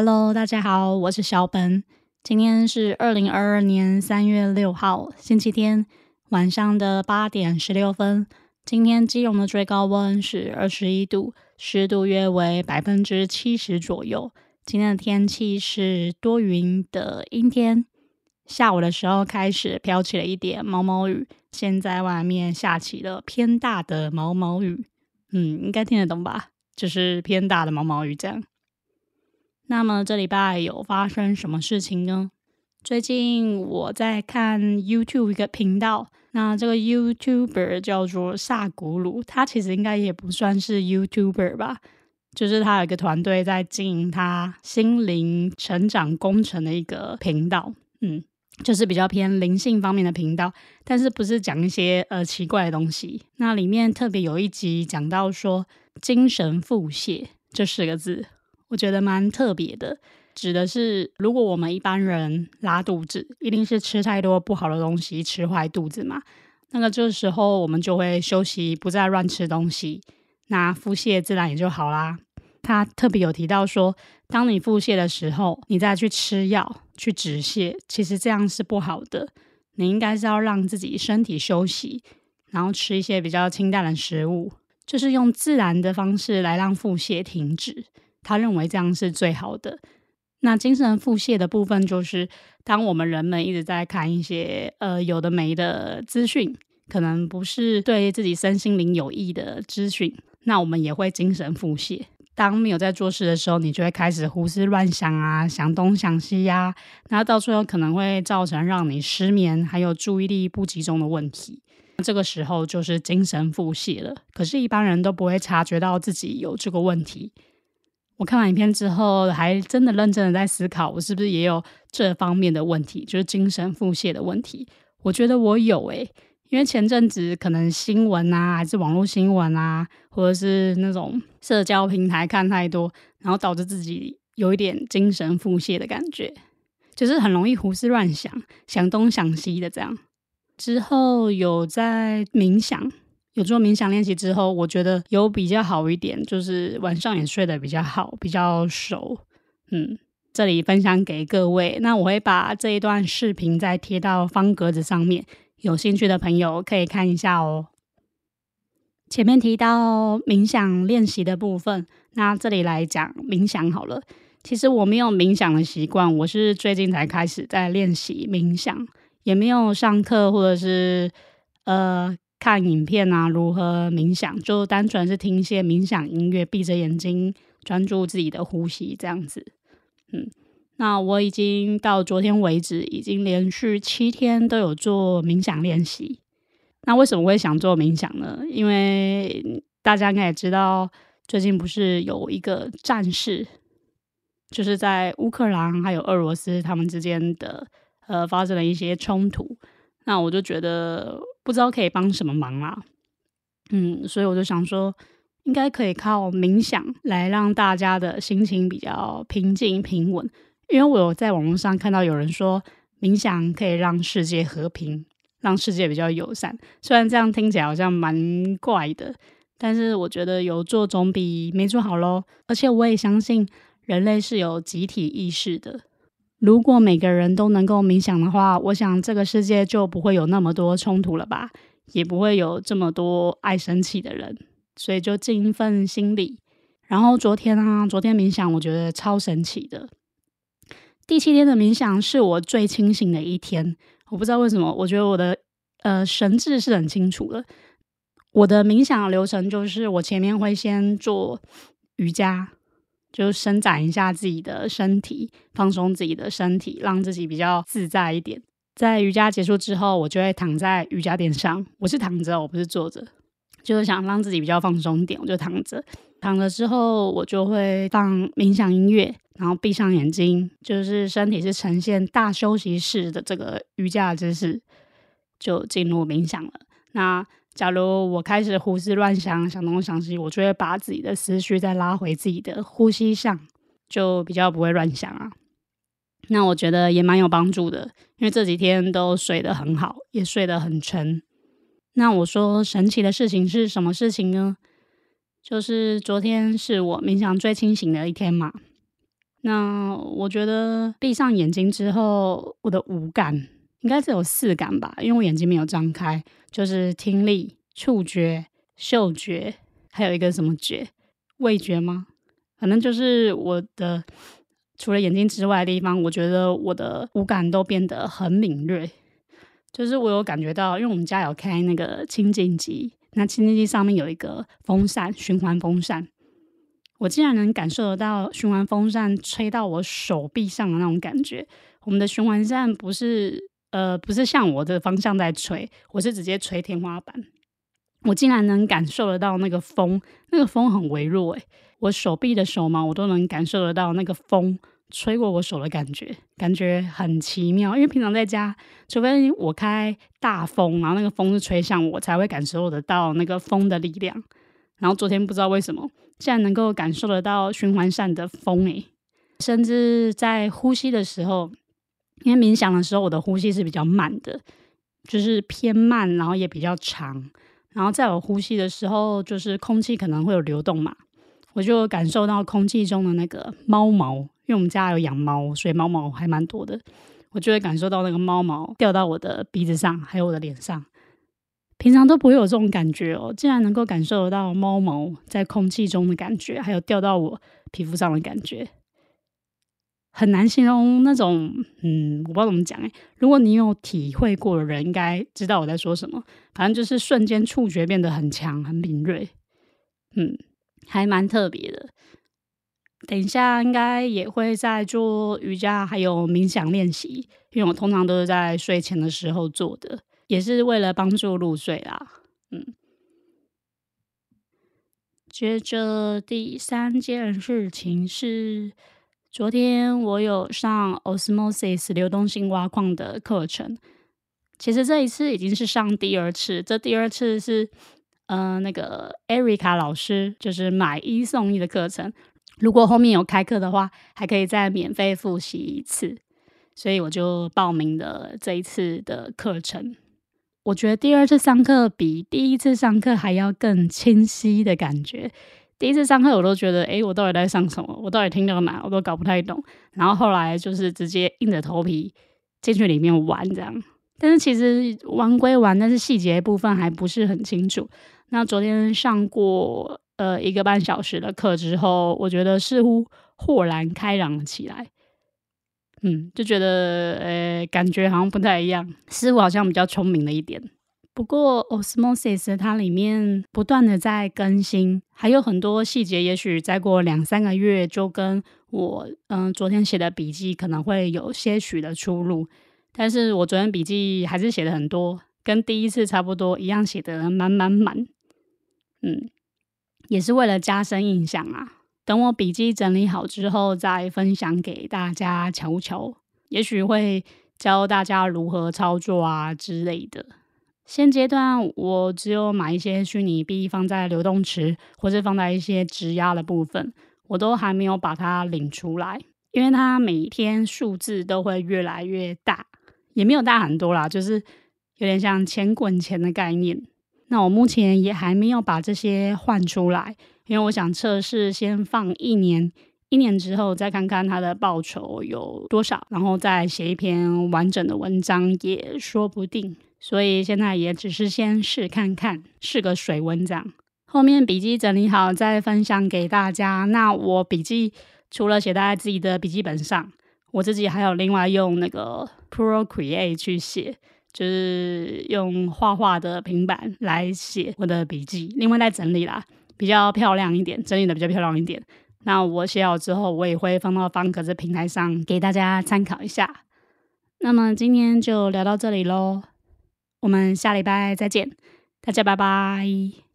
Hello，大家好，我是小本。今天是二零二二年三月六号，星期天晚上的八点十六分。今天基隆的最高温是二十一度，湿度约为百分之七十左右。今天的天气是多云的阴天，下午的时候开始飘起了一点毛毛雨，现在外面下起了偏大的毛毛雨。嗯，应该听得懂吧？就是偏大的毛毛雨这样。那么这礼拜有发生什么事情呢？最近我在看 YouTube 一个频道，那这个 YouTuber 叫做萨古鲁，他其实应该也不算是 YouTuber 吧，就是他有一个团队在经营他心灵成长工程的一个频道，嗯，就是比较偏灵性方面的频道，但是不是讲一些呃奇怪的东西。那里面特别有一集讲到说精神腹泻这四个字。我觉得蛮特别的，指的是如果我们一般人拉肚子，一定是吃太多不好的东西，吃坏肚子嘛。那个这时候我们就会休息，不再乱吃东西，那腹泻自然也就好啦。他特别有提到说，当你腹泻的时候，你再去吃药去止泻，其实这样是不好的。你应该是要让自己身体休息，然后吃一些比较清淡的食物，就是用自然的方式来让腹泻停止。他认为这样是最好的。那精神腹泻的部分，就是当我们人们一直在看一些呃有的没的资讯，可能不是对自己身心灵有益的资讯，那我们也会精神腹泻。当没有在做事的时候，你就会开始胡思乱想啊，想东想西呀，那到最后可能会造成让你失眠，还有注意力不集中的问题。这个时候就是精神腹泻了。可是，一般人都不会察觉到自己有这个问题。我看完影片之后，还真的认真的在思考，我是不是也有这方面的问题，就是精神腹泻的问题。我觉得我有诶，因为前阵子可能新闻啊，还是网络新闻啊，或者是那种社交平台看太多，然后导致自己有一点精神腹泻的感觉，就是很容易胡思乱想，想东想西的这样。之后有在冥想。有做冥想练习之后，我觉得有比较好一点，就是晚上也睡得比较好，比较熟。嗯，这里分享给各位。那我会把这一段视频再贴到方格子上面，有兴趣的朋友可以看一下哦。前面提到冥想练习的部分，那这里来讲冥想好了。其实我没有冥想的习惯，我是最近才开始在练习冥想，也没有上课或者是呃。看影片啊，如何冥想？就单纯是听一些冥想音乐，闭着眼睛专注自己的呼吸这样子。嗯，那我已经到昨天为止，已经连续七天都有做冥想练习。那为什么会想做冥想呢？因为大家应该也知道，最近不是有一个战事，就是在乌克兰还有俄罗斯他们之间的呃发生了一些冲突。那我就觉得。不知道可以帮什么忙啊？嗯，所以我就想说，应该可以靠冥想来让大家的心情比较平静平稳。因为我有在网络上看到有人说，冥想可以让世界和平，让世界比较友善。虽然这样听起来好像蛮怪的，但是我觉得有做总比没做好喽。而且我也相信人类是有集体意识的。如果每个人都能够冥想的话，我想这个世界就不会有那么多冲突了吧，也不会有这么多爱生气的人。所以就尽一份心力。然后昨天啊，昨天冥想我觉得超神奇的。第七天的冥想是我最清醒的一天，我不知道为什么，我觉得我的呃神智是很清楚的。我的冥想流程就是我前面会先做瑜伽。就伸展一下自己的身体，放松自己的身体，让自己比较自在一点。在瑜伽结束之后，我就会躺在瑜伽垫上。我是躺着，我不是坐着，就是想让自己比较放松一点，我就躺着。躺着之后，我就会放冥想音乐，然后闭上眼睛，就是身体是呈现大休息室的这个瑜伽姿势，就进入冥想了。那假如我开始胡思乱想，想东想西，我就会把自己的思绪再拉回自己的呼吸上，就比较不会乱想啊。那我觉得也蛮有帮助的，因为这几天都睡得很好，也睡得很沉。那我说神奇的事情是什么事情呢？就是昨天是我冥想最清醒的一天嘛。那我觉得闭上眼睛之后，我的五感应该是有四感吧，因为我眼睛没有张开，就是听力、触觉、嗅觉，还有一个什么觉？味觉吗？反正就是我的除了眼睛之外的地方，我觉得我的五感都变得很敏锐。就是我有感觉到，因为我们家有开那个清净机，那清净机上面有一个风扇，循环风扇。我竟然能感受得到循环风扇吹到我手臂上的那种感觉。我们的循环扇不是呃不是向我的方向在吹，我是直接吹天花板。我竟然能感受得到那个风，那个风很微弱诶，我手臂的手毛我都能感受得到那个风吹过我手的感觉，感觉很奇妙。因为平常在家，除非我开大风，然后那个风是吹向我，才会感受得到那个风的力量。然后昨天不知道为什么。竟然能够感受得到循环扇的风诶，甚至在呼吸的时候，因为冥想的时候我的呼吸是比较慢的，就是偏慢，然后也比较长。然后在我呼吸的时候，就是空气可能会有流动嘛，我就感受到空气中的那个猫毛，因为我们家有养猫，所以猫毛还蛮多的，我就会感受到那个猫毛掉到我的鼻子上，还有我的脸上。平常都不会有这种感觉哦，竟然能够感受得到猫毛在空气中的感觉，还有掉到我皮肤上的感觉，很难形容那种，嗯，我不知道怎么讲诶。如果你有体会过的人，应该知道我在说什么。反正就是瞬间触觉变得很强、很敏锐，嗯，还蛮特别的。等一下应该也会在做瑜伽，还有冥想练习，因为我通常都是在睡前的时候做的。也是为了帮助入睡啦，嗯。接着第三件事情是，昨天我有上 Osmosis 流动性挖矿的课程。其实这一次已经是上第二次，这第二次是，呃，那个 Erica 老师就是买一送一的课程。如果后面有开课的话，还可以再免费复习一次，所以我就报名了这一次的课程。我觉得第二次上课比第一次上课还要更清晰的感觉。第一次上课我都觉得，哎，我到底在上什么？我到底听到哪？我都搞不太懂。然后后来就是直接硬着头皮进去里面玩这样。但是其实玩归玩，但是细节部分还不是很清楚。那昨天上过呃一个半小时的课之后，我觉得似乎豁然开朗起来。嗯，就觉得呃，感觉好像不太一样，似乎好像比较聪明了一点。不过 Osmosis 它里面不断的在更新，还有很多细节，也许再过两三个月就跟我嗯昨天写的笔记可能会有些许的出入。但是我昨天笔记还是写的很多，跟第一次差不多，一样写的满满满。嗯，也是为了加深印象啊。等我笔记整理好之后，再分享给大家瞧瞧，也许会教大家如何操作啊之类的。现阶段我只有买一些虚拟币放在流动池，或是放在一些质押的部分，我都还没有把它领出来，因为它每天数字都会越来越大，也没有大很多啦，就是有点像钱滚钱的概念。那我目前也还没有把这些换出来。因为我想测试，先放一年，一年之后再看看它的报酬有多少，然后再写一篇完整的文章也说不定。所以现在也只是先试看看，试个水温这样。后面笔记整理好再分享给大家。那我笔记除了写在自己的笔记本上，我自己还有另外用那个 Procreate 去写，就是用画画的平板来写我的笔记，另外再整理啦。比较漂亮一点，整理的比较漂亮一点。那我写好之后，我也会放到方格子平台上给大家参考一下。那么今天就聊到这里喽，我们下礼拜再见，大家拜拜。